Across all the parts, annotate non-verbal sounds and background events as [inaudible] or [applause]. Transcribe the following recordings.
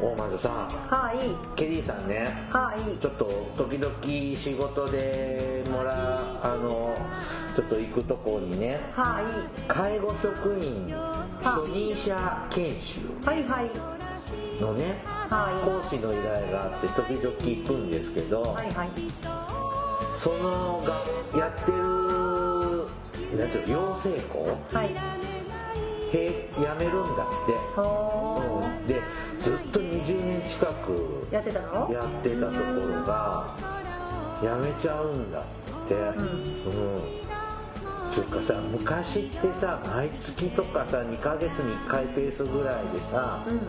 大魔女さんはい。ケリーさんねはい。ちょっと時々仕事でもらうあのちょっと行くとこにねはい。介護職員初任者研修はいはい。のねは講師の依頼があって時々行くんですけど、い。はいはい。そのがやってるなんていうの養成校？はい。へ辞めるんだって、でずっと20年近くー。やってたの？やってたところが辞めちゃうんだって。うん、つうかさ昔ってさ毎月とかさ2ヶ月に1回ペースぐらいでさうん。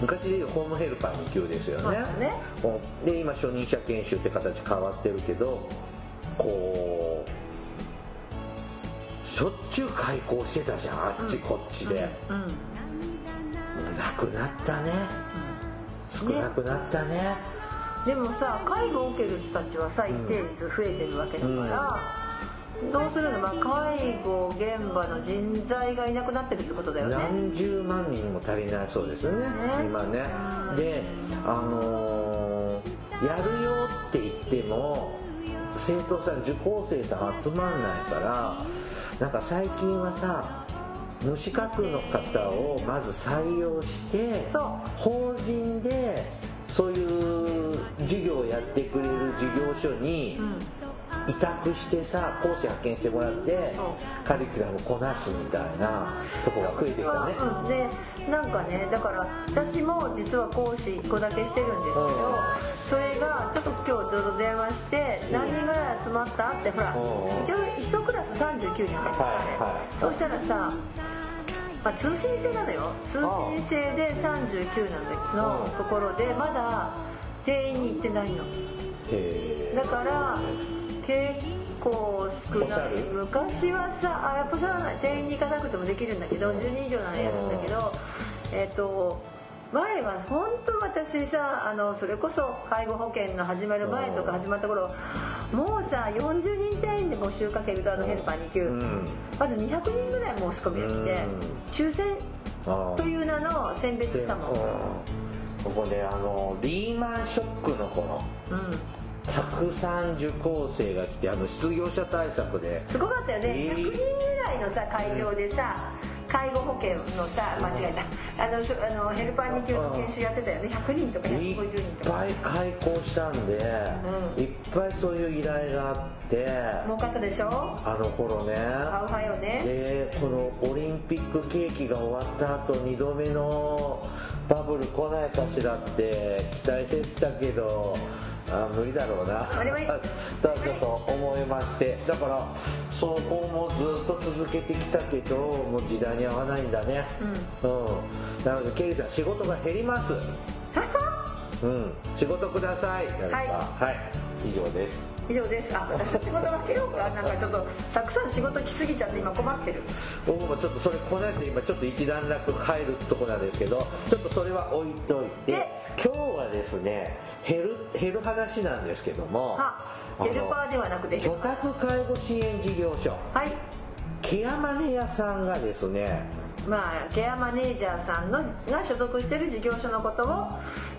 昔でいうホームヘルパー2級ですよね。ね。うん。で今初任者研修って形変わってるけどこうしょっちゅう開校してたじゃんあっちこっちで、うん。なくなったね。少なくなったね。でもさ、介護を受ける人たちはさ、一定率増えてるわけだから、どうするの？まあ介護現場の人材がいなくなってるってことだよね。何十万人も足りないそうですよねね。今ね。であのーやるよって言っても生徒さん受講生さん集まんないからなんか最近はさ無資格の方をまず採用して法人でそういう授業をやってくれる事業所にうん。委託してさ講師派遣してもらってカリキュラムこなすみたいなとこが増えてきたね。うん、でなんかねだから私も実は講師1個だけしてるんですけどそれがちょっと今日ちょうど電話して何人ぐらい集まったってほらうん。一応1クラス39人入ってたね、はいはい。そうしたらさまあ、通信制なのよ。通信制で39なののところでまだ定員に行ってないの。へだから結構少ない。昔はさあやっぱさらな。い定員に行かなくてもできるんだけど10人以上ならやるんだけどえっ、と前は本当私さあのそれこそ介護保険の始まる前とか始まった頃もうさ40人定員で募集かけるとあのヘルパー2級、うん。まず200人ぐらい申し込みが来てうん。抽選あという名の選別したもん、うん。ここであのリーマンショックの頃。うん、たくさん受講生が来てあの失業者対策で。すごかったよね、えー。100人ぐらいのさ会場でさ介護保険のさ間違えた。あのあのヘルパー2級の研修やってたよね。100人とかいっ150人とか。ぱい開講したんで、うん。いっぱいそういう依頼があって。儲かったでしょ？あの頃ね。ハウハよね。でこのオリンピック景気が終わった後2度目のバブル来ないかしらって期待してたけどあ無理だろうな。だ [laughs] ちょっと思いまして。だからそこもずっと続けてきたけどもう時代に合わないんだね。うん、なのでケイさん仕事が減ります。うん。仕事ください。はい。はい、以上です以上です。あ私仕事分けようかなんかちょっとたくさん仕事来すぎちゃって今困ってる。僕もちょっとそれこなして今ちょっと一段落入るとこなんですけどちょっとそれは置いといてで今日はですね減る減る話なんですけどもあヘルパーではなくて居宅介護支援事業所。はい。ケアマネ屋さんがですねまあケアマネージャーさんのが所属している事業所のことを、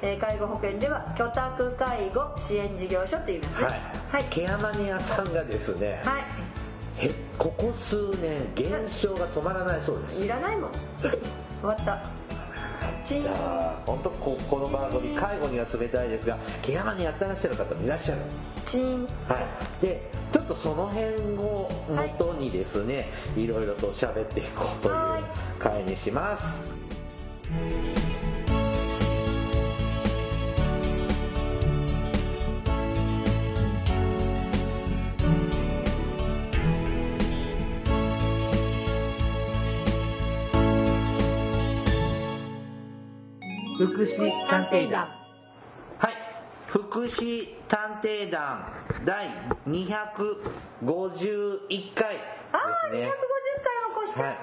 えー介護保険では居宅介護支援事業所って言いますね。はい、はい。ケアマネ屋さんがですね、はい。へここ数年減少が止まらないそうです。いらないもん。終わったチーンじゃあ本当ここの番組介護には冷たいですがケアマネやってらっしゃる方もいらっしゃる。チーン。はい、でちょっとその辺を元にですね、い、ろいろと喋っていこうというはい。回にします。福祉探偵団はい福祉探偵団第251回ああ、250回ですねも越しちゃった。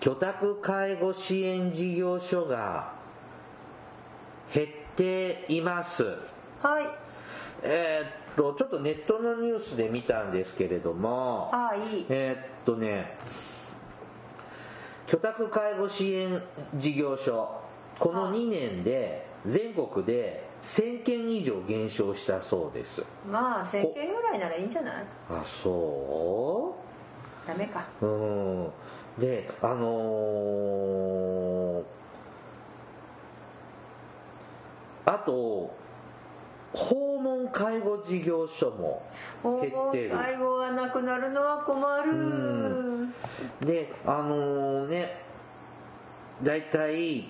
居宅介護支援事業所が減っていますはい。えーっとちょっとネットのニュースで見たんですけれどもああ、いい。えーっとね居宅介護支援事業所この2年で全国で1000件以上減少したそうです。まあ、1000件ぐらいならいいんじゃない？あそダメか。ううん。であのーあと訪問介護事業所も訪問減ってる。介護がなくなるのは困る。ん。であのね大体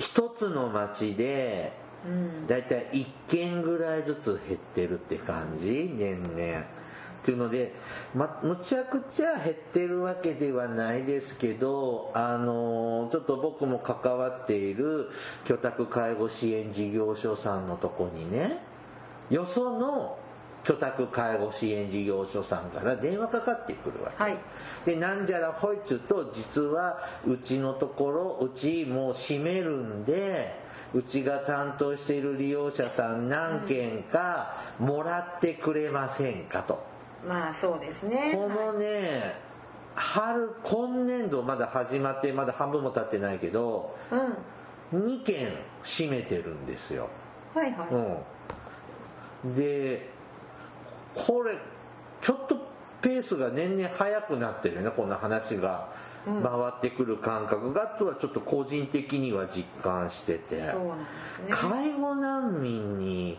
一つの町でうん。大体1件ぐらいずつ減ってるって感じ年々っていうので、ま、むちゃくちゃ減ってるわけではないですけどあのちょっと僕も関わっている居宅介護支援事業所さんのとこにねよその居宅介護支援事業所さんから電話かかってくるわけはい。でなんじゃらほいつと実はうちのところうちもう閉めるんでうちが担当している利用者さん何件かもらってくれませんかとまあ、そうですね。このね春今年度まだ始まってまだ半分も経ってないけどうん。2件閉めてるんですよはいはい。うん、でこれちょっとペースが年々早くなってるねこんな話が。回ってくる感覚がとはちょっと個人的には実感してて。ね。介護難民に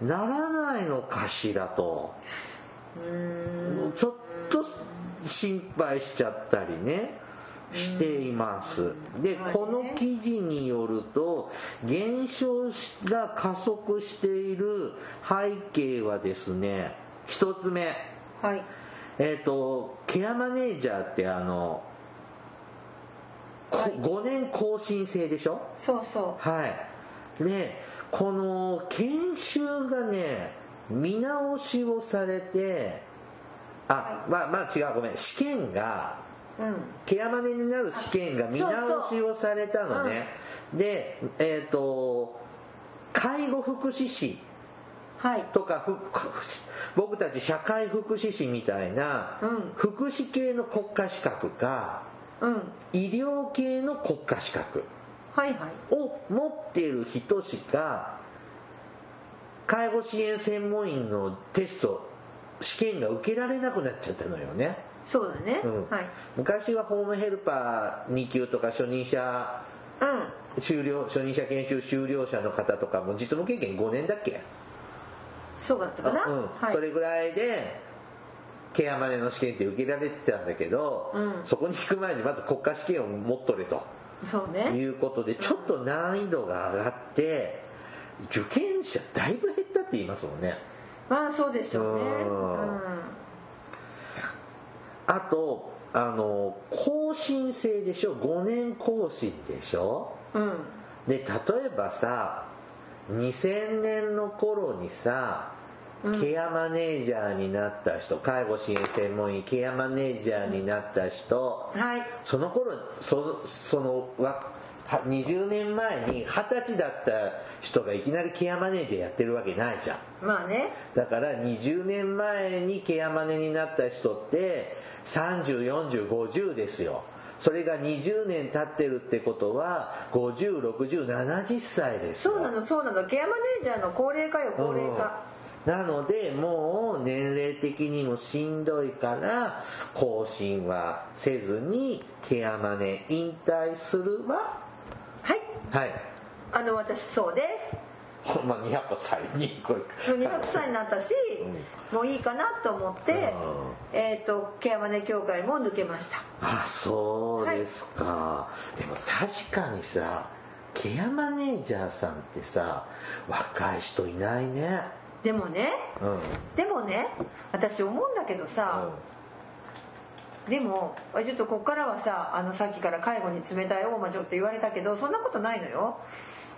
ならないのかしらと。ちょっと心配しちゃったりねしています。ではい。この記事によると減少が加速している背景はですね一つ目はい。えっ、とケアマネージャーってあの、こはい5年更新制でしょ？そうそはい。で、この研修がね、見直しをされて、あ、まあまあ違う、ごめん。試験が、う。うん。ケアマネになる試験が見直しをされたのね。で、えっ、と、介護福祉士はい。とかふ [laughs] 僕たち社会福祉士みたいな、うん福祉系の国家資格か、うん。医療系の国家資格。を持っている人しか介護支援専門員のテスト試験が受けられなくなっちゃったのよね、そうだね。うんはい。昔はホームヘルパー2級とか初任者うん。修了初任者研修修了者の方とかも実務経験5年だっけそうだったかな？うんはいそ。れぐらいでケアマネの試験って受けられてたんだけど、うんそこに行く前にまず国家試験を持っとれとそうね。いうことでちょっと難易度が上がって受験者だいぶ減ったって言いますもんねまあそうでしょうね。あとあの更新制でしょ？5年更新でしょ？うん。で例えばさ2000年の頃にさケアマネージャーになった人介護支援専門員ケアマネージャーになった人はい。その頃そそのわは20年前に20歳だった人がいきなりケアマネージャーやってるわけないじゃんまあね。だから20年前にケアマネになった人って304050ですよそれが20年経ってるってことは506070歳ですよそうなの、そうなの。ケアマネージャーの高齢化よ、高齢化。なのでもう年齢的にもしんどいから更新はせずにケアマネ引退するわはい。はいあの、私そうです。まあ200歳にこれ200歳になったし、もういいかなと思って、えっ、と、ケアマネ協会も抜けました。あそうですか、でも確かにさケアマネージャーさんってさ若い人いないね。でもね、うん。でもね、私思うんだけどさ、でもちょっとこっからはさあのさっきから介護に冷たい大魔女って言われたけどそんなことないのよ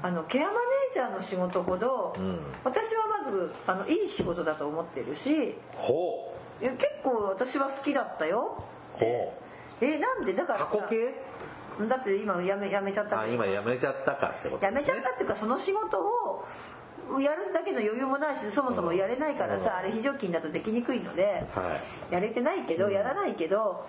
あのケアマネージャーの仕事ほど、ん。私はまずあのいい仕事だと思ってるしほいや結構私は好きだったよ。う。ほえなんで？だから過去形？だって今やめやめちゃった。あ今やめちゃったかってことやめちゃったっていうかその仕事をやるだけの余裕もないしそもそもやれないからさ、あれ非常勤だとできにくいので、はい。やれてないけど、やらないけど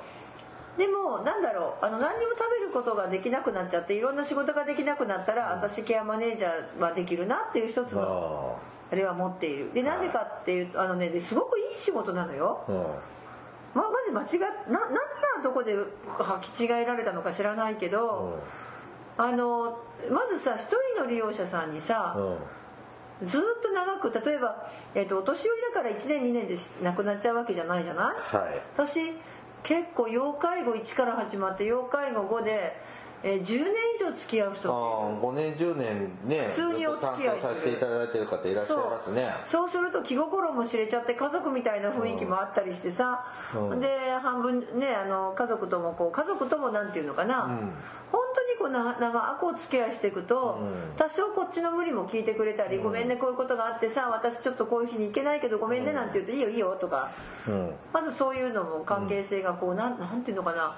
でもなんだろうあの何にも食べることができなくなっちゃっていろんな仕事ができなくなったら私ケアマネージャーはできるなっていう一つのあ。あれは持っている。でなぜかっていうとあのねですごくいい仕事なのよ。あうん。まあ、マジ間違っな何がどこで履き違えられたのか知らないけど、あのまずさ一人の利用者さんにさ、うん。ずーっと長く例えば、えー、とお年寄りだから1年2年で亡くなっちゃうわけじゃないじゃない？はい。私結構要介護1から始まって要介護5で、えー10年以上付き合うあ人。あ5年10年ね普通にお付き合いさせていただいてる方いらっしゃいますね。そうすると気心も知れちゃって家族みたいな雰囲気もあったりしてさ、うん。で半分ねあの家族ともこう家族ともなんていうのかな、ん本当にこうな長くお付き合いしていくと、うん。多少こっちの無理も聞いてくれたり、ごめんねこういうことがあってさ私ちょっとこういう日に行けないけどごめんねなんて言うと、いいよいいよとかうん。まずそういうのも関係性がこうなんなんていうのかな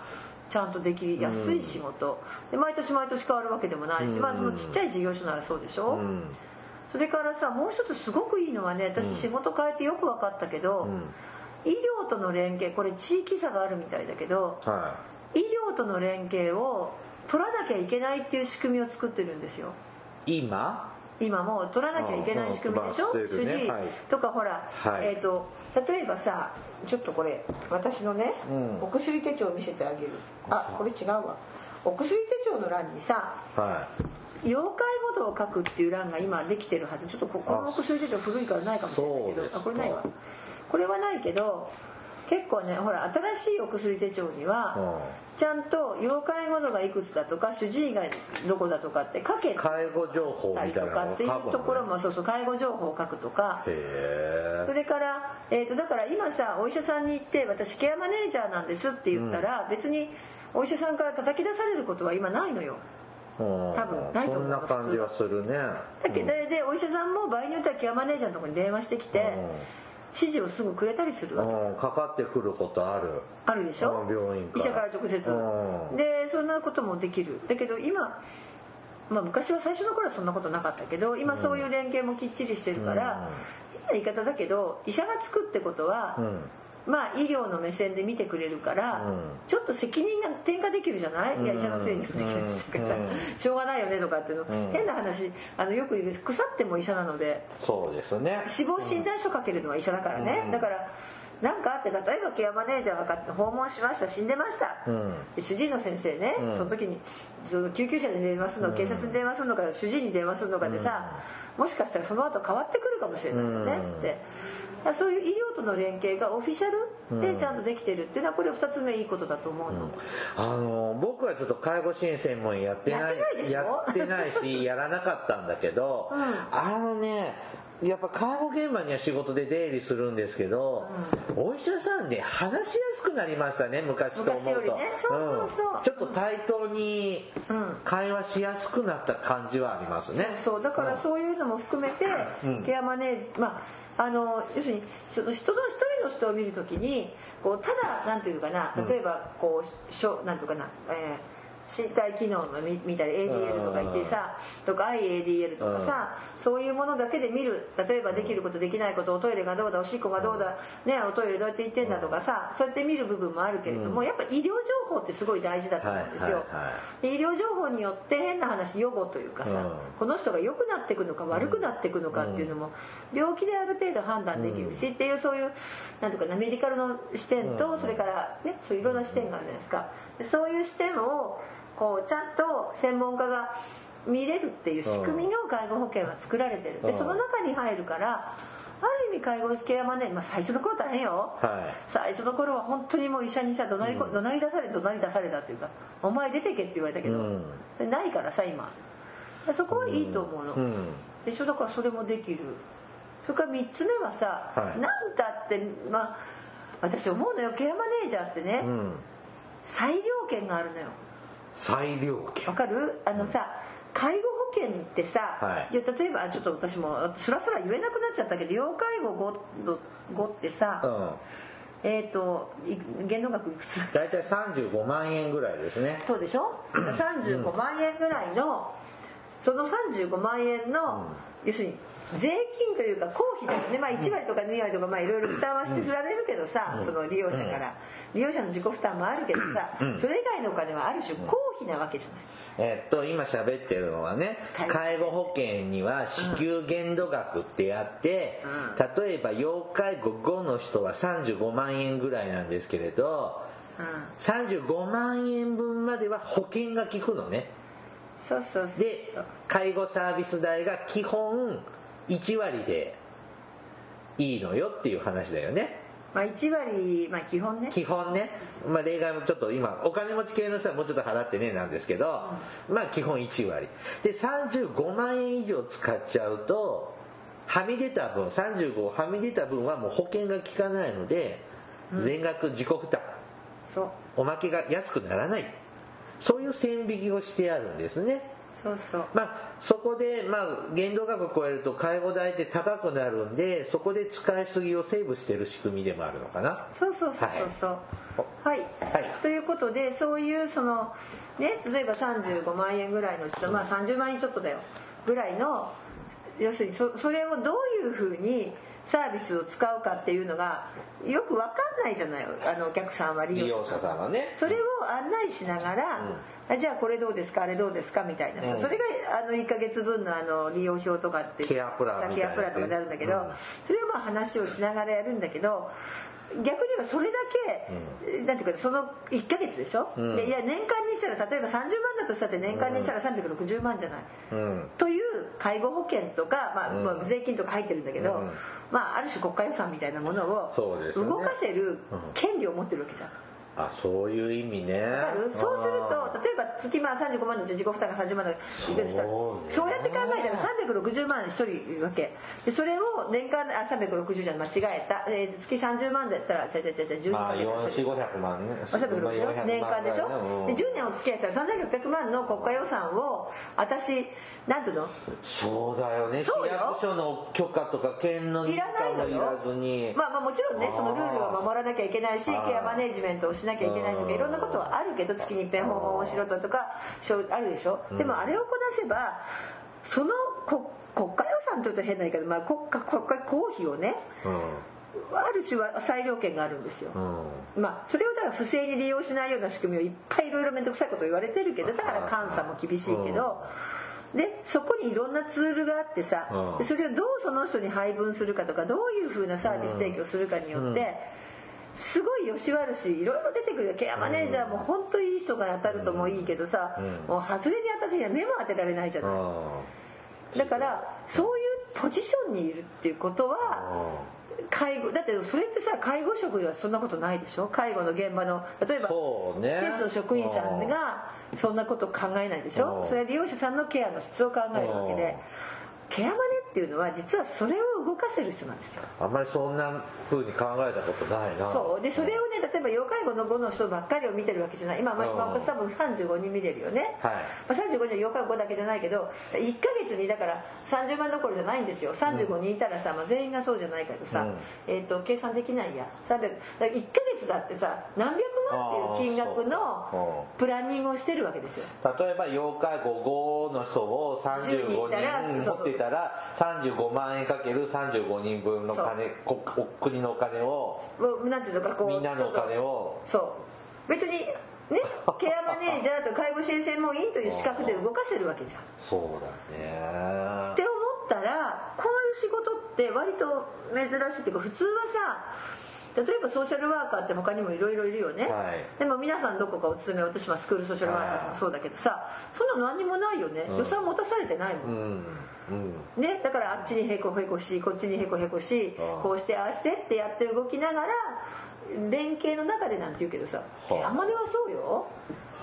ちゃんとできやすい仕事、で毎年毎年変わるわけでもないし、まあそのちっちゃい事業所ならそうでしょ、うん。それからさもう一つすごくいいのはね私仕事変えてよく分かったけど、医療との連携これ地域差があるみたいだけどは医療との連携を取らなきゃいけないっていう仕組みを作ってるんですよ。い今？今もう取らなきゃいけない仕組みでしょ？ああまあ主治そうですね。はい。とかほら、はい。えっ、と例えばさちょっとこれ私のね、うん。お薬手帳を見せてあげる。あこれ違うわ。お薬手帳の欄にさは要介護度を書くっていう欄が今できてるはず。ちょっとここのお薬手帳古いからないかもしれないけど。あこれないわ。これはないけど結構ねほら新しいお薬手帳にはちゃんと要介護度がいくつだとか主治医がどこだとかって書けい介護情報みたいなかっていうところもそうそう介護情報を書くとか。へそれから、えー、とだから今さお医者さんに行って私ケアマネージャーなんですって言ったら、別にお医者さんから叩き出されることは今ないのよ。え多分ないと思う。そんな感じはするね。だけど、でお医者さんも場合によってはケアマネージャーのところに電話してきて、指示をすぐくれたりするわけうんかかってくることある。あるでしょ？うん病院から。医者から直接。うん。でそんなこともできる。だけど今まあ昔は最初の頃はそんなことなかったけど今そういう連携もきっちりしてるから、変な言い方だけど医者がつくってことは、うんまあ医療の目線で見てくれるから、うん。ちょっと責任が転嫁できるじゃない、いや医者のせいにもできるし、うん。しょうがないよねとかっていうの、ん。変な話あのよく言う腐っても医者なので。そうですね。死亡診断書かけるのは医者だからね、うん。だからなんかあって例えばケアマネージャーがか訪問しました死んでました、うん。で主治医の先生ね、うん。その時にその救急車に電話するの、警察に電話するのか主治医に電話するのかでさ、もしかしたらその後変わってくるかもしれないよね。うん。って。そういう医療との連携がオフィシャルでちゃんとできてるっていうのはこれ2つ目いいことだと思うの、あの僕はちょっと介護支援専門やってないやってないでしょ？やってないし [laughs] やらなかったんだけど、うん。あのねやっぱ介護現場には仕事で出入りするんですけど、お医者さんね話しやすくなりましたね昔と思うと。ね。そうそうそう。ん。ちょっと対等にうん。会話しやすくなった感じはありますね、そうだからそういうのも含めて、うん。ケアマネーまああの要するにその人の一人の人を見るときにこうただなんていうかな例えばこうしょなんとかな、えー身体機能の見見たり ADL とか言ってさとか IADL とかさそういうものだけで見る。例えばできることできないことおトイレがどうだおしっこがどうだねおトイレどうやって行ってんだとかさそうやって見る部分もあるけれどもやっぱ医療情報ってすごい大事だと思うんですよ。医療情報によって変な話予後というかさ、うん。この人が良くなっていくのか悪くなっていくのかっていうのも病気である程度判断できるし、っていうそういうなんていうかなメディカルの視点と、それからねそういういろんな視点があるじゃないですか。でそういう視点をこうちゃんと専門家が見れるっていう仕組みが介護保険は作られてる。でうん。その中に入るからある意味介護ケアマネー、まあ、最初の頃大変よ、はい。最初の頃は本当にもう医者にさ怒鳴りこ、怒鳴り出され怒鳴り出されたっていうか「お前出てけ」って言われたけど、うん。でないからさ今。そこはいいと思うの、うん。でしょ？だからそれもできる。それから3つ目はさ、はい。なんだってまあ私思うのよ。ケアマネージャーってね、うん。裁量権があるのよ裁量権。わかる？あのさ介護保険ってさ、はい。いや例えばちょっと私もスラスラ言えなくなっちゃったけど要介護 5, 5ってさ、うん。えっ、とい限度額いくつ？大体35万円ぐらいですね。そうでしょ？35万円ぐらいのその35万円の、要するに税金というか公費だよね、まあ、1割とか2割とかまあいろいろ負担はしてられるけどさ、その利用者から、利用者の自己負担もあるけどさ、それ以外のお金はある種公費なわけじゃない。えっと今喋ってるのはねはい。介護保険には支給限度額ってあって、例えば要介護5の人は35万円ぐらいなんですけれどうん。35万円分までは保険が効くのね。そうそうそう。で介護サービス代が基本1割でいいのよっていう話だよね。まあ1割まあ基本ね。基本ね、まあ、例外もちょっと今お金持ち系の人はもうちょっと払ってねなんですけど、まあ基本1割。で35万円以上使っちゃうとはみ出た分35はみ出た分はもう保険が効かないので全額自己負担。そう。おまけが安くならない。そういう線引きをしてあるんですねそうそう。まあ、そこで、まあ、限度額を超えると介護代って高くなるんでそこで使いすぎをセーブしてる仕組みでもあるのかな。そうそうそうそうそう。はい、はい。ということでそういうそのね例えば35万円ぐらいのちょっとまあ30万円ちょっとだよ。ぐらいの要するにそそれをどういうふうにサービスを使うかっていうのがよく分かんないじゃない。あのお客さんは利用。者さんはね。それを案内しながら、あじゃあこれどうですか？あれどうですか？みたいな。さ、うん。それがあの1ヶ月分のあの利用表とかってケアプランケアプランとかであるんだけど、うん。それをまあ話をしながらやるんだけど逆に言えばそれだけ、なんていうかその1ヶ月でしょ、ん。でいや年間にしたら例えば30万だとしたって年間にしたら360万じゃない、うん。という介護保険とか、まあうん。まあ税金とか入ってるんだけど、うん。まあ、ある種国家予算みたいなものを動かせる権利を持ってるわけじゃん。あそういう意味ね。そうするとあ例えば月まあ35万の自己負担が30万だいくつしたらそうやって考えたら360万1人いるわけ。でそれを年間あ360じゃん間違えた、えー月30万だったらちゃちゃちゃちゃ12まあ万で4500万ね。まあ360年間でしょ、で10年お付き合いしたら3600万の国家予算を私なんていうの？そうだよね。市そうよ。役所の許可とか県の認いらないのよ可もいらずに。まあまあもちろんねそのルールは守らなきゃいけないしケアマネージメントをしなきゃいけないしとかいろんなことはあるけど月に一遍訪問をしろとかあるでしょ？でもあれをこなせばそのこ国家予算というと変だけど、まあ、国家国家公費をねある種は裁量権があるんですよ、うん。うんまあそれをだから不正に利用しないような仕組みをいっぱいいろいろ面倒くさいこと言われてるけどだから監査も厳しいけど、でそこにいろんなツールがあってさ、うん。でそれをどうその人に配分するかとかどういうふうなサービス提供するかによって、すごいよし悪しいろいろ出てくるよ。ケアマネージャーも本当いい人が当たるともいいけどさ、うん。もう外れに当たってには目も当てられないじゃない、だからそういうポジションにいるっていうことは、介護だってそれってさ介護職ではそんなことないでしょ？介護の現場の例えばね。施設の職員さんがそんなこと考えないでしょ？うん。それは利用者さんのケアの質を考えるわけで。ケアマネっていうのは実はそれを動かせる人なんですよ。あんまりそんな風に考えたことないな。そう。でそれをね例えば要介護の5の人ばっかりを見てるわけじゃない。今、まあ、うん。今私多分35人見れるよね、はい。まあ、35人は要介護5だけじゃないけど1ヶ月にだから30万どころじゃないんですよ。35人いたらさ、まあ、全員がそうじゃないけどさ、うん。えー、と計算できないや。300だから1ヶ月だってさ何百万っていう金額のう。プランニングをしてるわけですよ。例えば要介護5の人を10人いたら35人持ってたら35万円かける35人分の金こ国のお金をなんていうのかこうみんなのお金を。そう。別にねケアマネージャーと介護支援専門員という資格で動かせるわけじゃん。そうだね。って思ったらこういう仕事って割と珍しいっていうか普通はさ例えばソーシャルワーカーって他にもいろいろいるよね、はい。でも皆さんどこかお勤め私はスクールソーシャルワーカーでもそうだけどさそんなの何にもないよね、うん。予算持たされてないもん、うん。うん。ね、だからあっちにへこへこしこっちにへこへこしうん。こうしてああしてってやって動きながら連携の中でなんて言うけどさはああんまりはそうよ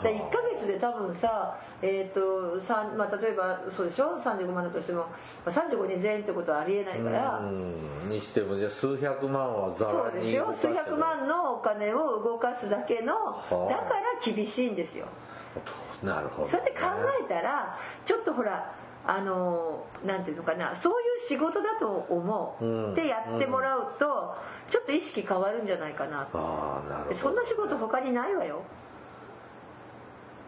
だ1ヶ月で多分さ、えーとまあ、例えばそうでしょ？35万だとしても、まあ、35人全員ってことはありえないから、うん。にしてもじゃあ数百万はざそうらにですよ。数百万のお金を動かすだけのあ。だから厳しいんですよ。なるほど、ね、そうやって考えたらちょっとほらあのなんていうのかなそういう仕事だと思う。ん。うってやってもらうとちょっと意識変わるんじゃないかな。とああなるほどそんな仕事他にないわよ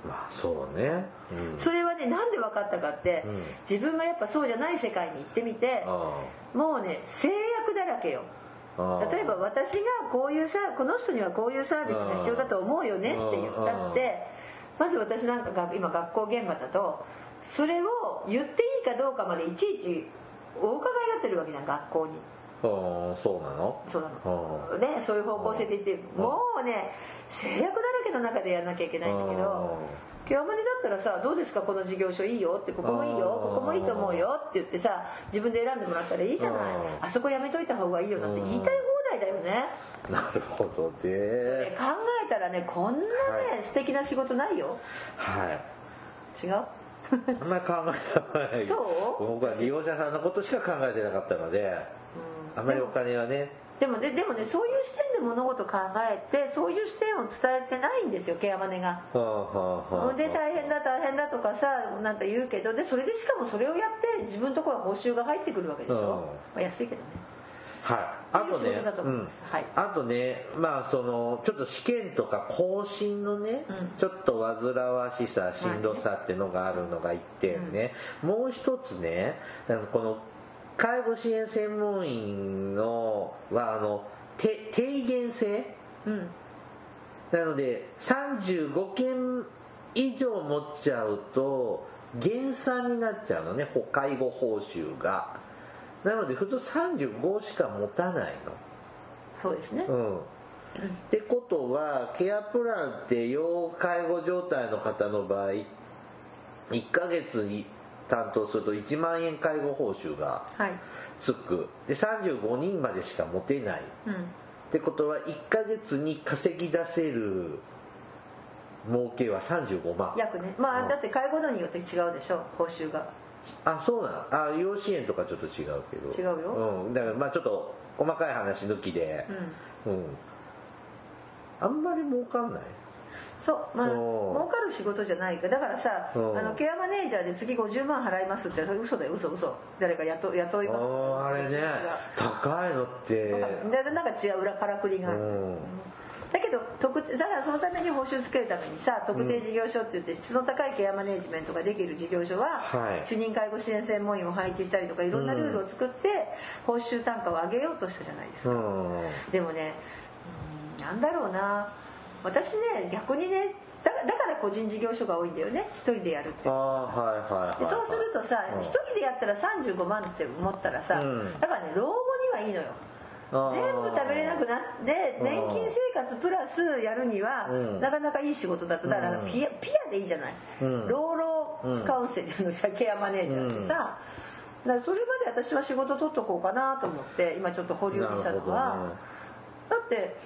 まあそうね。うん。それはねなんで分かったかって、うん。自分がやっぱそうじゃない世界に行ってみてあもうね制約だらけよ。例えば私がこういうさこの人にはこういうサービスが必要だと思うよねって言ったってまず私なんかが今学校現場だとそれを言っていいかどうかまでいちいちお伺いになってるわけじゃん学校に。そうなの？そうなの。あねそういう方向性で言ってもうね制約だらけの中でやんなきゃいけないんだけど極まりだったらさ「どうですか？この事業所いいよ」って「ここもいいよ？ここもいいと思うよ」って言ってさ自分で選んでもらったらいいじゃない。うんあそこやめといた方がいいよなん。て言いたい放題だよね。あなるほどでね考えたらねこんなねはい。素敵な仕事ないよ。はい。違う？あんまり考えてない。そう？僕は利用者さんのことしか考えてなかったのであん。まりお金はねでもねでもねそういう視点で物事考えてそういう視点を伝えてないんですよケアマネが。で大変だ大変だとかさなんて言うけどでそれでしかもそれをやって自分のところは報酬が入ってくるわけでしょ、うん。まあ、安いけどね。はい、あとねそういう仕事だと思います。はい。あとねまあそのちょっと試験とか更新のね、うん。ちょっと煩わしさしんどさってのがあるのが一点ね、もう一つねこの介護支援専門員のはあのて低減制？うん。なので35件以上持っちゃうと減算になっちゃうのねほ介護報酬が。なので普通35しか持たないそうですね。のうん。ってことはケアプランって要介護状態の方の場合1ヶ月に担当すると1万円介護報酬がはい。つく。で35人までしか持てない。うん。ってことは1ヶ月に稼ぎ出せる儲けは35万。約ね。まあだって介護度によって違うでしょ報酬が。あそうなの。あ養子縁とかちょっと違うけど。違うよ。うん、だからまあちょっと細かい話抜きで。うん。うん、あんまり儲かんないそうまあ儲かる仕事じゃないか。だからさあのケアマネージャーで次50万払いますってそれ嘘だよ嘘嘘。誰か雇雇います。あれね高いのって。でなんか違う裏からくりが。あるうん。だけど特だからそのために報酬つけるためにさ特定事業所って言って質の高いケアマネージメントができる事業所は、はい。主任介護支援専門員を配置したりとかいろんなルールを作って報酬単価を上げようとしたじゃないですか、うん。でもねうんなんだろうな私ね逆にねだだから個人事業所が多いんだよね。一人でやるって。ああはいはいはい、でそうするとさうん。一人でやったら35万って思ったらさ、うん。だからね老後にはいいのよ。全部食べれなくなってうん。年金生活プラスやるにはうん。なかなかいい仕事だとだからうんピアピアでいいじゃない、うん。老老カウンセリングのさケアマネージャーってさ、だからそれまで私は仕事取っとこうかなと思って今ちょっと保留にしたのは、ね。だって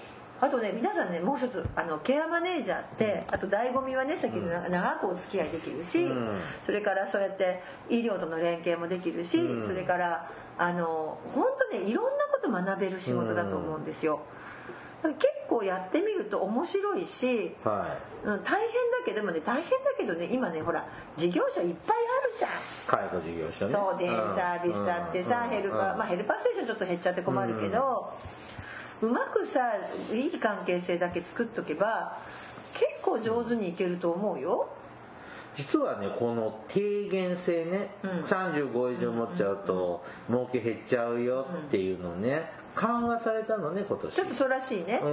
あとね皆さんねもう一つあのケアマネージャーって、あと醍醐味はねさっきの長長くお付き合いできるし、うん。それからそうやって医療との連携もできるし、うん。それからあの本当ねいろんなこと学べる仕事だと思うんですよ。結構やってみると面白いし、はうん、大変だけどでもね大変だけどね今ねほら事業者いっぱいあるじゃん。い介護事業所ね。そうデイサービスだってさ、うん。ヘルパー、うんまあヘルパーステーションちょっと減っちゃって困るけど、うまくさいい関係性だけ作っとけば結構上手にいけると思うよ。実はねこの低減性ね、うん35以上持っちゃうと儲け減っちゃうよっていうのね緩和されたのね今年ちょっとそうらしいね。う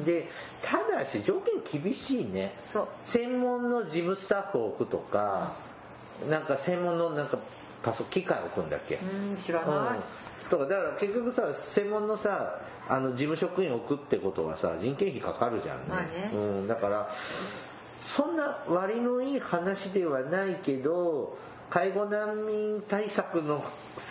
ん、でただし条件厳しいねそう。専門の事務スタッフを置くとか、なんか専門のなんかパソ機械を置くんだっけ、うん知らうんない。とかだから結局さ専門のさあの事務職員を置くってことはさ人件費かかるじゃんね,、まあね。うん、だからそんな割のいい話ではないけど介護難民対策の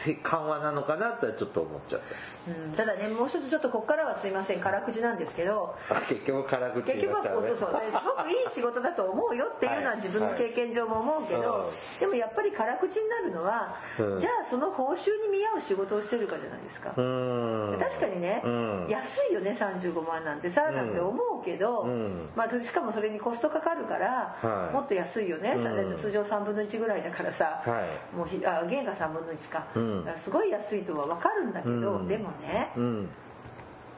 せ緩和なのかなってちょっと思っちゃったうん、ただねもう一つちょっとここからはすいません。辛口なんですけど。あ結局辛口結局はそうそう。ですごくいい仕事だと思うよっていうのは自分の経験上も思うけど、はい。でもやっぱり辛口になるのは、うん。じゃあその報酬に見合う仕事をしてるかじゃないですか、うん。確かにね、うん。安いよね35万なんて。さ、なんて思うけど、うん。まあ、しかもそれにコストかかるから、はい。もっと安いよね、うん。通常3分の1ぐらいだからさ、はい。もうひあ原価3分の1か,、うん。すごい安いとは分かるんだけど、うん。でもね。うん。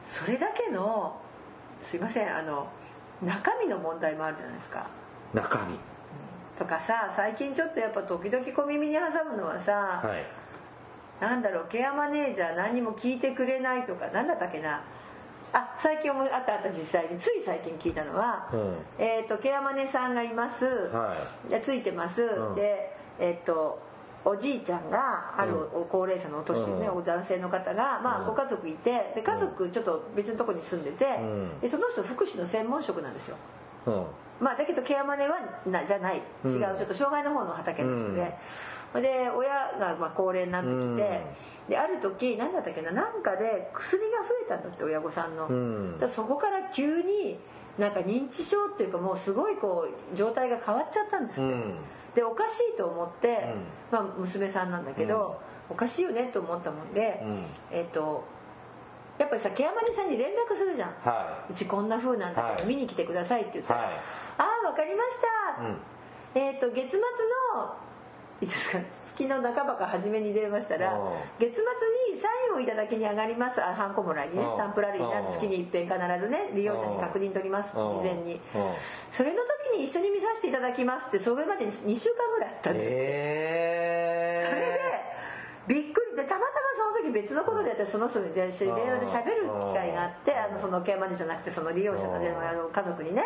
それだけのすいませんあの中身の問題もあるじゃないですか。中身。とかさ最近ちょっとやっぱ時々小耳に挟むのはさ、はい。なんだろうケアマネージャー何にも聞いてくれないとか何だったっけな。あ最近思いあったあった実際に。つい最近聞いたのは、うん。えっ、とケアマネさんがいます、はでついてます、うん。でえっ、とおじいちゃんがある高齢者のお年ね、うん。お男性の方が、まあ、うん。ご家族いてで家族ちょっと別のとこに住んでて、うん。でその人福祉の専門職なんですよ。うん。まあ、だけどケアマネはなじゃない。違う、うんちょっと障害の方の畑の人で、で親がまあ高齢になってきて、である時何だったっけななんかで薬が増えたんだって親御さんの、うん。だそこから急になんか認知症っていうかもうすごいこう状態が変わっちゃったんですって、うんでおかしいと思って、うん。まあ、娘さんなんだけど、おかしいよねと思ったもんで、うん。えっ、とやっぱりさケアマネさんに連絡するじゃん、はうちこんな風なんだからはい。見に来てくださいって言ったら「はい。ああ分かりました」うん。えっ、と月末のいつか月の半ばか初めに電話したらうん月末にサインをいただきに上がります。あハンコもらいにね。うんスタンプラリーなうん月に一遍必ずね利用者に確認取ります。うん事前に。うんそれの時に一緒に見させていただきますってそれまでに2週間ぐらいあったんですえ。それでびっくり。でたまたまその時別のことで私その人に電話で喋る機会があってあのそのケアマネじゃなくてその利用者の電話の家族にね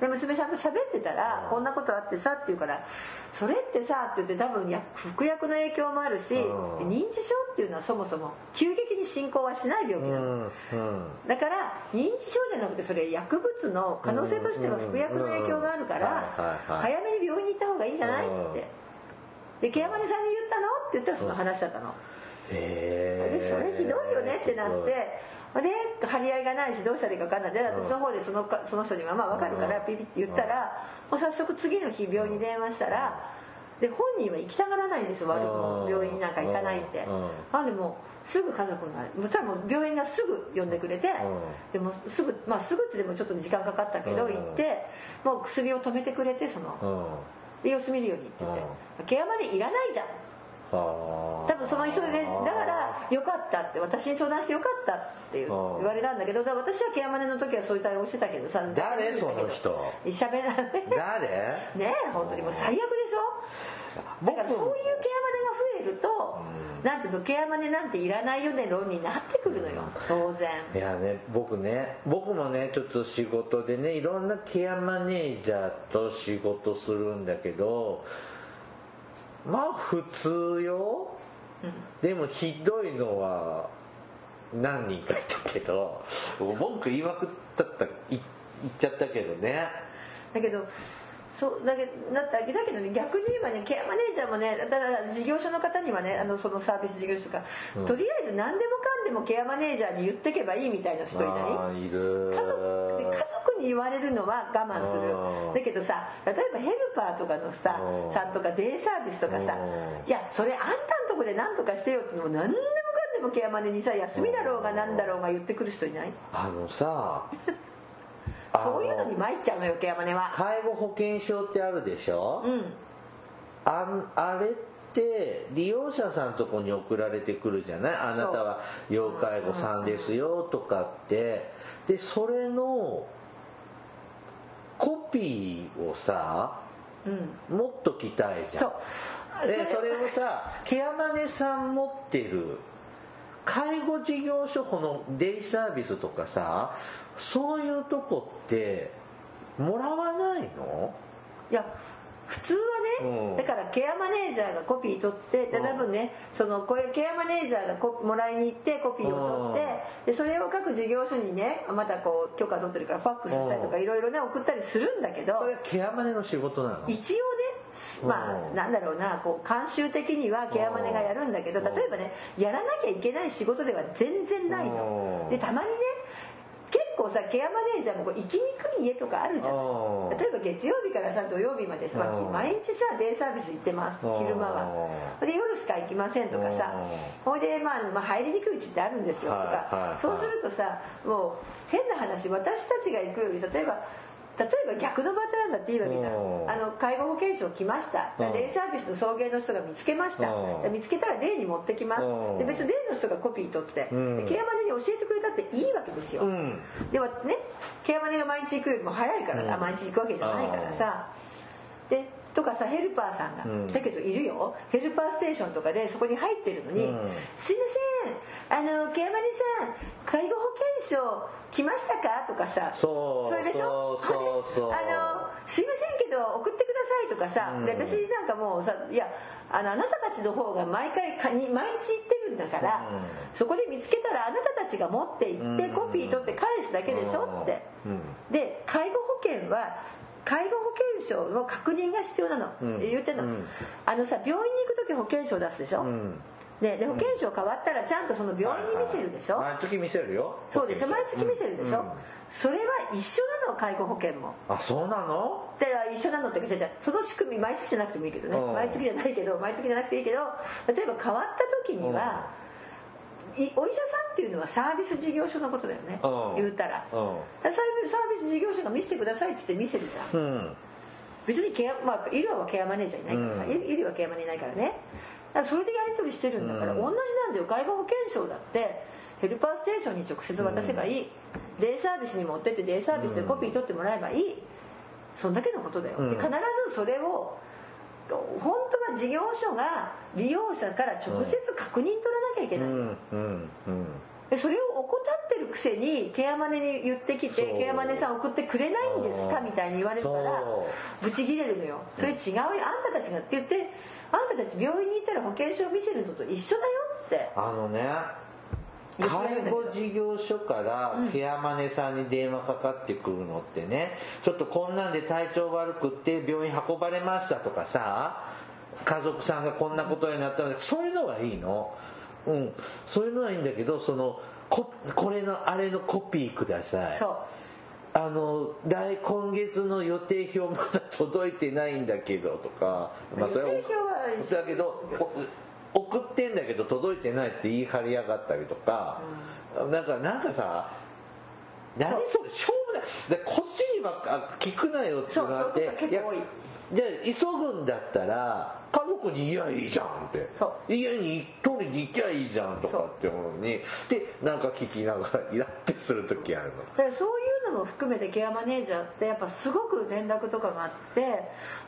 で娘さんと喋ってたら「こんなことあってさ」って言うから「それってさ」って言って多分や服薬の影響もあるしうん。認知症っていうのはそもそも急激に進行はしない病気なの。だから認知症じゃなくてそれ薬物の可能性としては服薬の影響があるから早めに病院に行った方がいいんじゃない？うん。って。でケアマネさんに言ったの？って言ったらその話だったの。へでそれひどいよねってなってで張り合いがないしどうしたらいいか分かんない。で私の方でそのかその人にはまあ分かるからピピって言ったらもう早速次の日病院に電話したらで本人は行きたがらないんですよ悪くも。病院になんか行かないって。うん。なん。でもうすぐ家族がそしたらもう病院がすぐ呼んでくれてでもすぐまあすぐってでもちょっと時間かかったけどうん。行ってもう薬を止めてくれてそのうん。で様子見るようにって言って。ケアまでいらないじゃん多多分その急いでだからよかったって私に相談してよかったって言われたんだけど私はケアマネの時はそういう対応してたけどさ誰その人？しゃべらない誰？ねえ本当にもう最悪でしょ？だからそういうケアマネが増えるとなんていうのケアマネなんていらないよね論になってくるのよ当然。いやね僕ね僕もねちょっと仕事でねいろんなケアマネージャーと仕事するんだけどまあ普通よ、でもひどいのは何人かいたけど。文句言いまくったった言っちゃったけどね。だけどそうだけだっただけどね逆に言えばねケアマネージャーもねだから事業所の方にはねあのそのサービス事業所とか、うん。とりあえず何でもかんでもケアマネージャーに言ってけばいいみたいな人いない？いる。家族で家族に言われるのは我慢すうん。るだけどさ例えばヘルパーとかのさうん。さんとかデイサービスとかさうん。いやそれあんたんとこで何とかしてよってのも何でもかんでもケアマネにさ休みだろうが何だろうが言ってくる人いない？あのさあ [laughs] そういうのに参っちゃうのよケアマネは。介護保険証ってあるでしょ、うん。あんあれって利用者さんとこに送られてくるじゃない？あなたは要介護さんですよとかって。でそれのコピーをさうん。持っときたいじゃん。そう。でそれをさケアマネさん持ってる介護事業所このデイサービスとかさそういうとこってもらわないの？いや普通はね、うん。だからケアマネージャーがコピー取ってで多分ねそのこれケアマネージャーがこもらいに行ってコピーを取ってでそれを各事業所にねまたこう許可取ってるからファックスしたりとかいろいろね送ったりするんだけどそれはケアマネの仕事なの？一応ねまあなんだろうなこう慣習的にはケアマネがやるんだけど例えばねやらなきゃいけない仕事では全然ないの。でたまにね結構さケアマネージャーもこう行きにくい家とかあるじゃん。例えば月曜日からさ土曜日までさ毎日さデイサービス行ってます昼間は。で夜しか行きませんとかさほいで、まあ、まあ入りにくいうちってあるんですよとか。そうするとさもう変な話私たちが行くより例えば例えば逆のパターンだっていいわけじゃん。あの介護保険証来ました。デイサービスの送迎の人が見つけました。見つけたらデイに持ってきます。で別にデイの人がコピー取ってケアマネに教えてくれたっていいわけですよ、ではねケアマネが毎日行くよりも早いから、毎日行くわけじゃないからさ。でとかさヘルパーさんが、うん、だけどいるよ。ヘルパーステーションとかでそこに入ってるのに「うん、すいません。あのケアマネさん介護保険証来ましたか?」とかさそれでしょ？そうそうあのすいませんけど送ってくださいとかさ、うん、で私なんかもうさいやあのあなたたちの方が毎回かに毎日行ってるんだから、うん、そこで見つけたらあなたたちが持って行って、コピー取って返すだけでしょ？って、で介護保険は介護保険証の確認が必要なの、うん、言ってんの、うん、あのさ病院に行く時保険証出すでしょ、うん。でで保険証変わったらちゃんとその病院に見せるでしょ、毎月見せるよ。そうでしょ。毎月見せるでしょ、それは一緒なの介護保険も。あそうなの？で一緒なのってじゃその仕組み毎月じゃなくてもいいけどね。毎月じゃないけど毎月じゃなくていいけど例えば変わった時には、お医者さんっていうのはサービス事業所のことだよね、うん、言うたら、うん、サービス事業所が見せてくださいって言って見せるじゃん、うん、別にケア、まあ、医療はケアマネージャーいないからさ、医療はケアマネーいないからね。だからそれでやり取りしてるんだから、同じなんだよ。介護保険証だってヘルパーステーションに直接渡せばいい、デイサービスに持ってってデイサービスでコピー取ってもらえばいい。そんだけのことだよ、で必ずそれを本当は事業所が利用者から直接確認取らなきゃいけない、うんうんうん、それを怠ってるくせにケアマネに言ってきてケアマネさん送ってくれないんですか？みたいに言われたらブチギレるのよ。それ違うよ。あんたたちがって言ってあんたたち病院に行ったら保険証を見せるのと一緒だよって。あのね介護事業所からケアマネさんに電話かかってくるのってね、ちょっとこんなんで体調悪くって病院運ばれましたとかさ、家族さんがこんなことになったので、そういうのはいいの。うん。そういうのはいいんだけど、その、ここれのあれのコピーください。そう。あの来今月の予定表まだ届いてないんだけどとか、まあ、それはだけど送ってんだけど届いてないって言い張りやがったりとか、うん、なんかなんかさ何それしょうもない。こっちにばっか聞くなよってなっていやじゃあ急ぐんだったら家族に言えばいいじゃんって。家に一人で行きゃいいじゃんとかって思うのにでなんか聞きながらイラってする時あるの。そういうのも含めてケアマネージャーってやっぱすごく連絡とかがあって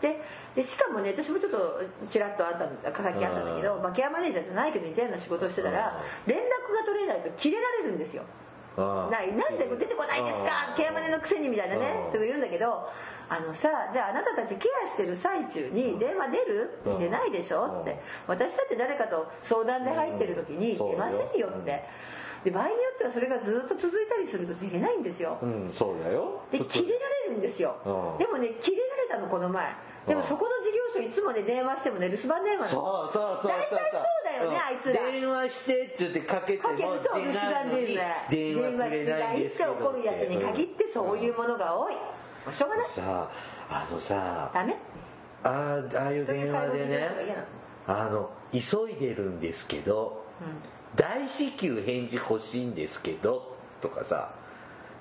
ででしかもね私もちょっとちらっとあったさっきあったんだけど、まあ、ケアマネージャーじゃないけど似たような仕事をしてたら連絡が取れないと切れられるんですよ。ないなんで出てこないんですか？ケアマネのくせにみたいなねとか言うんだけどあのさじゃああなたたちケアしてる最中に電話出る？出ないでしょ？って。私だって誰かと相談で入ってる時に出ませんよってで場合によってはそれがずっと続いたりすると出れないんですよ、うん、そうだよ。で切れられるんですよ、でもね切れられたのこの前。でもそこの事業所いつもね電話してもね留守番電話そうそうそう大体そうだよね、あいつら。電話してって言ってかけても留守番電話電話くれないんですけど怒るやつに限ってそういうものが多い、しょうがない。さあのさダメ？あああいう電話でね。あの急いでるんですけど、うん、大至急返事欲しいんですけどとかさ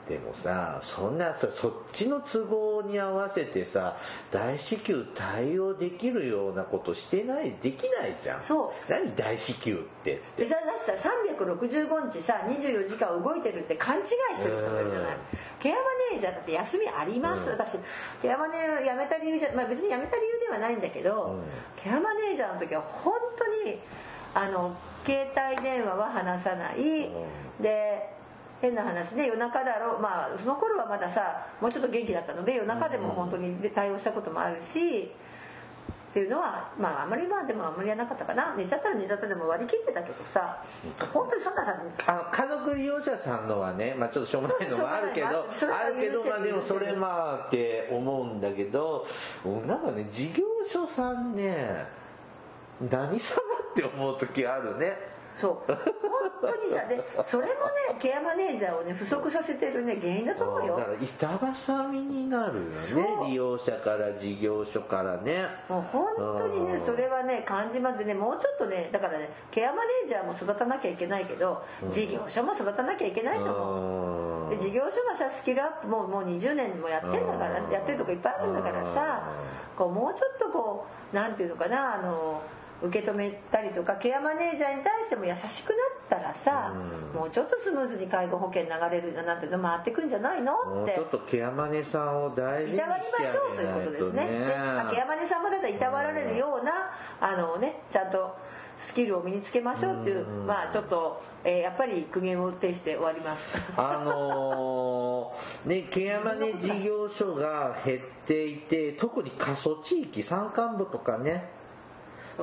でもさ、そんなさ、そっちの都合に合わせてさ、大至急対応できるようなことしてない、できないじゃん。そう。何大至急って。で、だってさ、365日さ、24時間動いてるって勘違いしてる人もいるじゃない。ケアマネージャーだって休みあります。うん、私、ケアマネー辞めた理由じゃ、まあ別に辞めた理由ではないんだけど、うん、ケアマネージャーの時は本当に、あの、携帯電話は話さない。うん、で、変な話で夜中だろう。まあその頃はまださもうちょっと元気だったので夜中でも本当に対応したこともあるしっていうのはまああまりまあでもあんまりやなかったかな。寝ちゃったら寝ちゃったでも割り切ってたけどさ本当にそんなさあの家族利用者さんのはね、まあ、ちょっとしょうもないのもあるけどあるけどまあでもそれまあって思うんだけどなんかね事業所さんね何様って思う時あるね。そう。本当にさでそれもねケアマネージャーをね不足させてるね原因だと思うよ。だから板挟みになるよね。利用者から事業所からね。もう本当にねうん。それはね感じますでねもうちょっとねだからねケアマネージャーも育たなきゃいけないけど事業所も育たなきゃいけないと思う。うん。で事業所がさスキルアップもうもう20年もやってんだからうんやってるとこいっぱいあるんだからさこうもうちょっとこうなんていうのかなあの受け止めたりとかケアマネージャーに対しても優しくなったらさうん。もうちょっとスムーズに介護保険流れるなんていうの回ってくんじゃないの？って。もうちょっとケアマネさんを大事にいたわりしてましょうというあことですげないとねねで竹山根さんもだったらいたわられるようなあのねちゃんとスキルを身につけましょうっていうまあちょっと、えーやっぱり苦言を呈して終わります。あのーね、ケアマネ事業所が減っていて、特に過疎地域、山間部とかね、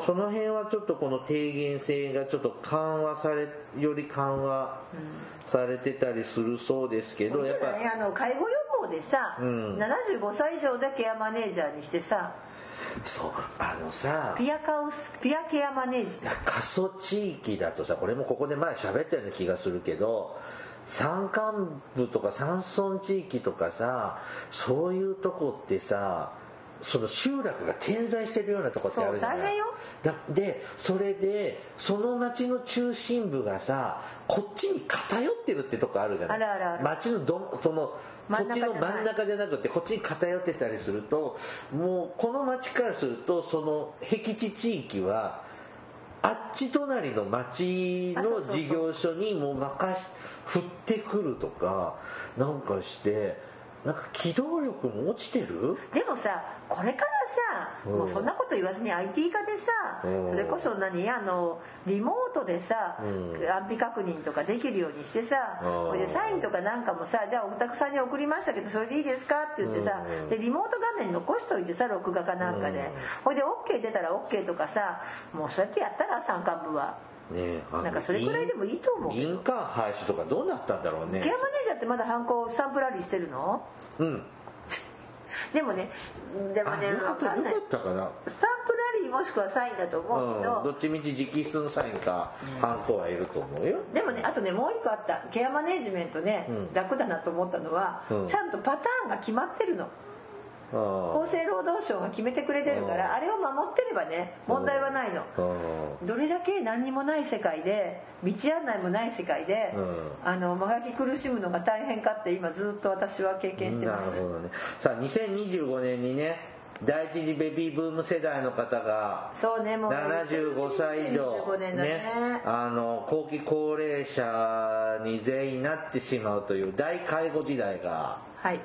その辺はちょっとこの低減性がちょっと緩和され、より緩和されてたりするそうですけど、やっぱ、ねあの介護予防でさ、うん。75歳以上でケアマネージャーにしてさそう、あのさ、ピアカウスピアケアマネージャー。過疎地域だとさ、これもここで前喋ったような気がするけど、山間部とか山村地域とかさ、そういうとこってさ、その集落が点在してるようなとこってあるじゃない。そう大変よ。だで、それで、その町の中心部がさ、こっちに偏ってるってとこあるじゃない。あるあるある。町のど、その、こっちの真ん中じゃなくてこっちに偏ってたりするともうこの町からするとその僻地地域はあっち隣の町の事業所にもう任し振ってくるとかなんかしてなんか機動力も落ちてる？でもさこれからさ、うん。もうそんなこと言わずに IT 化でさ、うん。それこそ何あのリモートでさ、うん。安否確認とかできるようにしてさ、うん。それでサインとかなんかもさじゃあお宅さんに送りましたけどそれでいいですかって言ってさ、うん。でリモート画面残しといてさ録画かなんかで、うん。ほいで OK 出たら OK とかさもうそうやってやったら山間部は。ねなんかそれくらいでもいいと思うけど。印鑑廃止とかどうなったんだろうね。ケアマネージャーってまだハンコスタンプラリーしてるの？うん。でもねでもねあよかんない。スタンプラリーもしくはサインだと思うけど、うん、どっちみち直筆のサインかハンコはいると思うよ。でもねあとねもう一個あった。ケアマネージメントね、うん。楽だなと思ったのは、うん。ちゃんとパターンが決まってるの。あ厚生労働省が決めてくれてるから、うんあれを守ってればね問題はないの、あどれだけ何にもない世界で道案内もない世界で、うん。あの間がき苦しむのが大変かって今ずっと私は経験してなますさあ2025年にね第一次ベビーブーム世代の方がそうねもう75歳以上25年だねあの後期高齢者に全員なってしまうという大介護時代がはい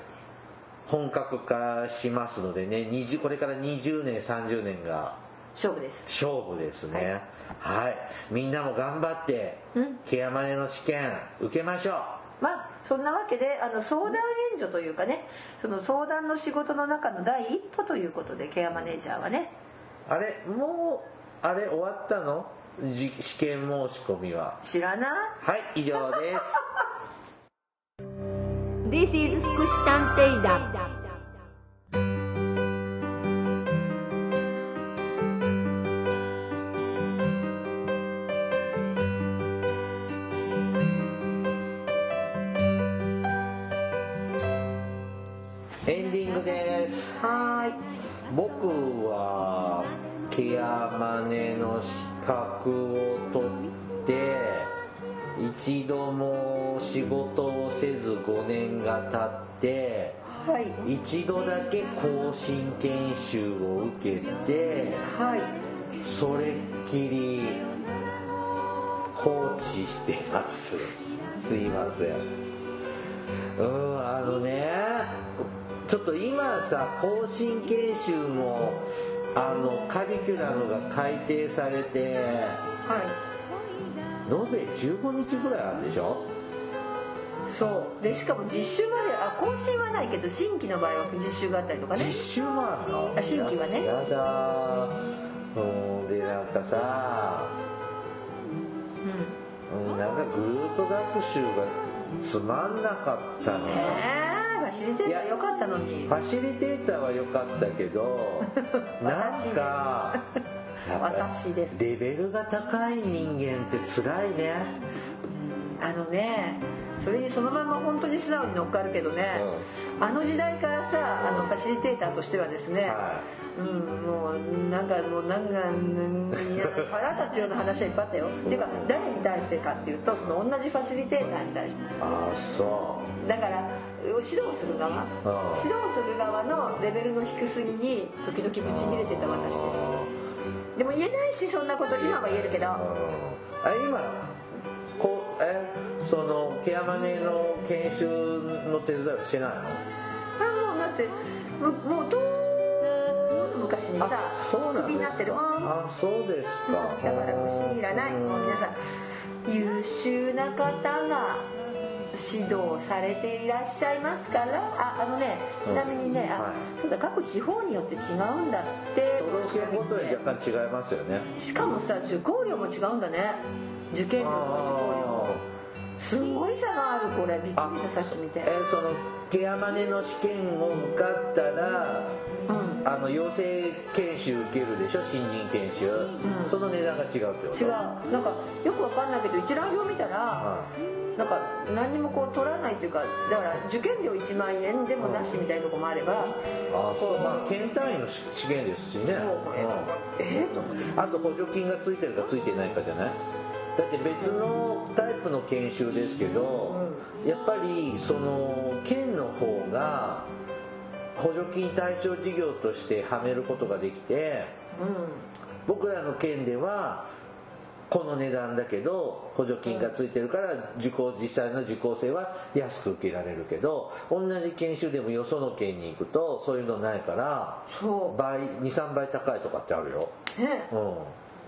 本格化しますのでね20これから20年30年が勝負です。勝負ですね。はい、みんなも頑張って、うん。ケアマネの試験受けましょう。まあそんなわけであの相談援助というかねその相談の仕事の中の第一歩ということでケアマネージャーはね。あれもうあれ終わったの？じ試験申し込みは。知らない。はい以上です [laughs] This is 福祉探偵団エンディングです。はーい。僕はケアマネの資格を取って一度も仕事をせず5年が経ってはい。一度だけ更新研修を受けてはい。それっきり放置してます。[laughs] すいません。うんあのねちょっと今さ更新研修もあのカリキュラムが改定されては延べ15日ぐらいあるでしょ？いそう。でしかも実習まであ更新はないけど新規の場合は実習があったりとかね。実習もあるの？あ新規はね。やだうんでなんかさうん。うんなんかグループ学習がつまんなかったの。えー、ァシリテーター良かったのに。ファシリテーターは良かったけど [laughs] なんか私です。レベルが高い人間って辛いね。あのねそれにそのまま本当に素直に乗っかるけどね、あの時代からさあのファシリテーターとしてはですね、はうん、もうなんかもうなんか腹立つような話はいっぱいあったよ。っていうか誰に対してかっていうとその同じファシリテーターに対して。ああそだから指導する側指導する側のレベルの低すぎに時々ブチ切れてた私ですでも言えないしそんなこと今は言えるけど。うん。あ今こうえそのケアマネの研修の手伝いはしないの？あもうだってももうとー昔にさクビになってる。ですかうん。あそうですか。だからもう信じらない。もう皆さん優秀な方が指導されていらっしゃいますから。ああのねちなみにね、あはい。そうだ各地方によって違うんだって。都道府県ごとに若干違いますよね。しかもさ受講料も違うんだね。受験料と受講料もすごい差があるこれ。びっくりしたさっき見て。えーそのケアマネの試験を受かったらうんあの養成研修受けるでしょ？新人研修、ん。その値段が違うってこと？違う。なんかよくわかんないけど一覧表見たらはなんか何にもこう取らないっていうかだから受験料1万円でもなしみたいなとこもあればあそう。まあ県単位の試験ですしね、えーと思って。あと補助金がついてるかついてないかじゃない？だって別のタイプの研修ですけど、やっぱりその県の方が補助金対象事業としてはめることができて僕らの県ではこの値段だけど補助金がついてるから受講実際の受講生は安く受けられるけど同じ研修でもよその県に行くとそういうのないからそ倍23倍高いとかってあるよ。うね。うん。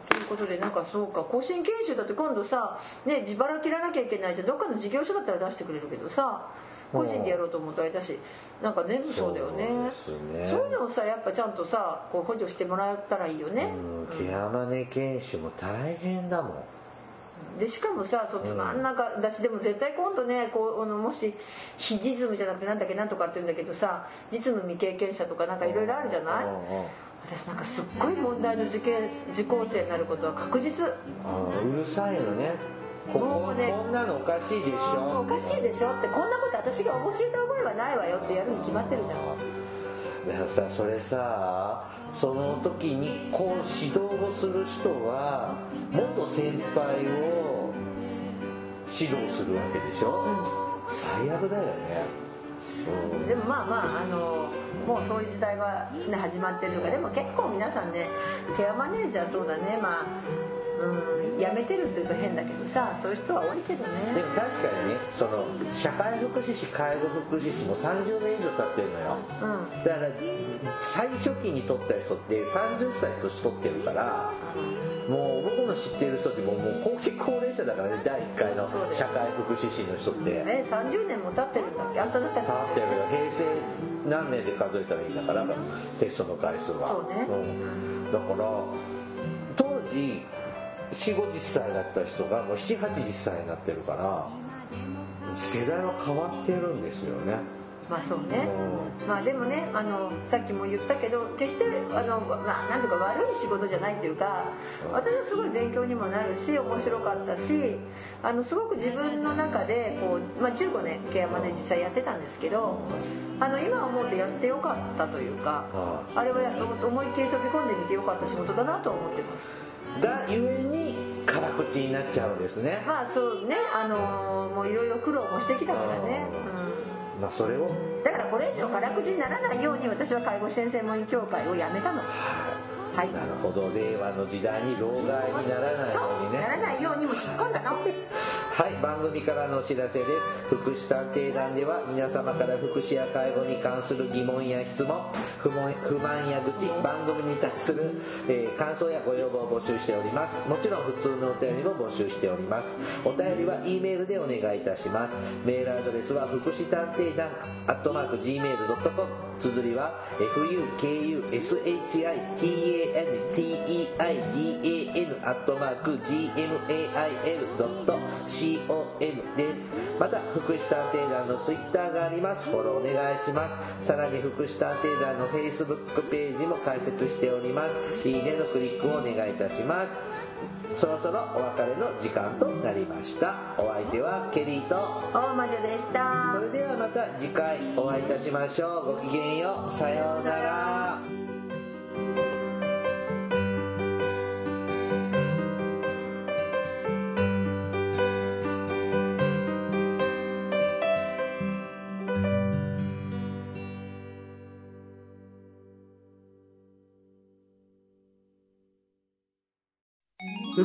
ということでなんかそうか。更新研修だって今度さね自腹切らなきゃいけないじゃん。どっかの事業所だったら出してくれるけどさ個人でやろうと思うとあれだしなんか全部そうだよね。そうですね。そういうのをさやっぱちゃんとさこう補助してもらったらいいよね、うんケアマネ研修も大変だもん。でしかもさそっち真ん中だしでも絶対今度ねこうあのもし非実務じゃなくてなんだっけなんとかって言うんだけどさ実務未経験者とかなんかいろいろあるじゃない？私なんかすっごい問題の受験受講生になることは確実。あうるさいのねこここんなのおかしいでしょ？おかしいでしょってこんなこと私が教えた覚えはないわよってやるに決まってるじゃん。だからさそれさその時にこう指導をする人は元先輩を指導するわけでしょ、最悪だよね、うん。でもまあまああのもうそういう時代は、ね、始まってるとか。でも結構皆さんねケアマネージャーそうだね。まあうん辞めてるって言うと変だけどさそういう人は多いけどでねも確かにねその社会福祉士介護福祉士も30年以上経ってるのよ。うん。だから最初期に取った人って30歳年取ってるからもう僕の知ってる人ってもうもう後期高齢者だからね第1回の社会福祉士の人って。え30年も経ってるんだっけあんただったっ経ってるよ。平成何年で数えたらいいんだからテストの回数は。そうね。ん。だから当時4 5 0歳だった人がもう7 8 0歳になってるから世代は変わってるんですよね。けまあそうね。うまあでもねあのさっきも言ったけど決してあの、まあ、なんとか悪い仕事じゃないっていうか私はすごい勉強にもなるし面白かったしあのすごく自分の中でこう、まあ、15年ケアマネ実際やってたんですけどあの今思うとやってよかったというかはあれは思いっきり飛び込んでみてよかった仕事だなとは思ってますがゆえに辛口になっちゃうんですね。まあそうねあのもういろいろ苦労もしてきたからね、うん。まあそれを。だからこれ以上辛口にならないように私は介護支援専門員協会を辞めたの。はいなるほど令和の時代に老害にならないようにねならないようにも引っ込んだのはい、番組からのお知らせです。福祉探偵団では皆様から福祉や介護に関する疑問や質問、不満不満や愚痴、番組に対する、えー感想やご要望を募集しております。もちろん普通のお便りも募集しております。お便りは E メールでお願いいたします。メールアドレスは福祉探偵団アットマーク Gmail.com 綴りは fukushitanteidan アットマーク gmail.com COM です。また福祉探偵団の Twitter があります。フォローお願いします。さらに福祉探偵団の Facebook ページも開設しております。いいねのクリックをお願いいたします。そろそろお別れの時間となりました。お相手はケリーと大魔女でした。それではまた次回お会いいたしましょう。ごきげんよう。さようなら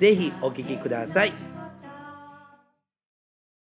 ぜひお聴きください。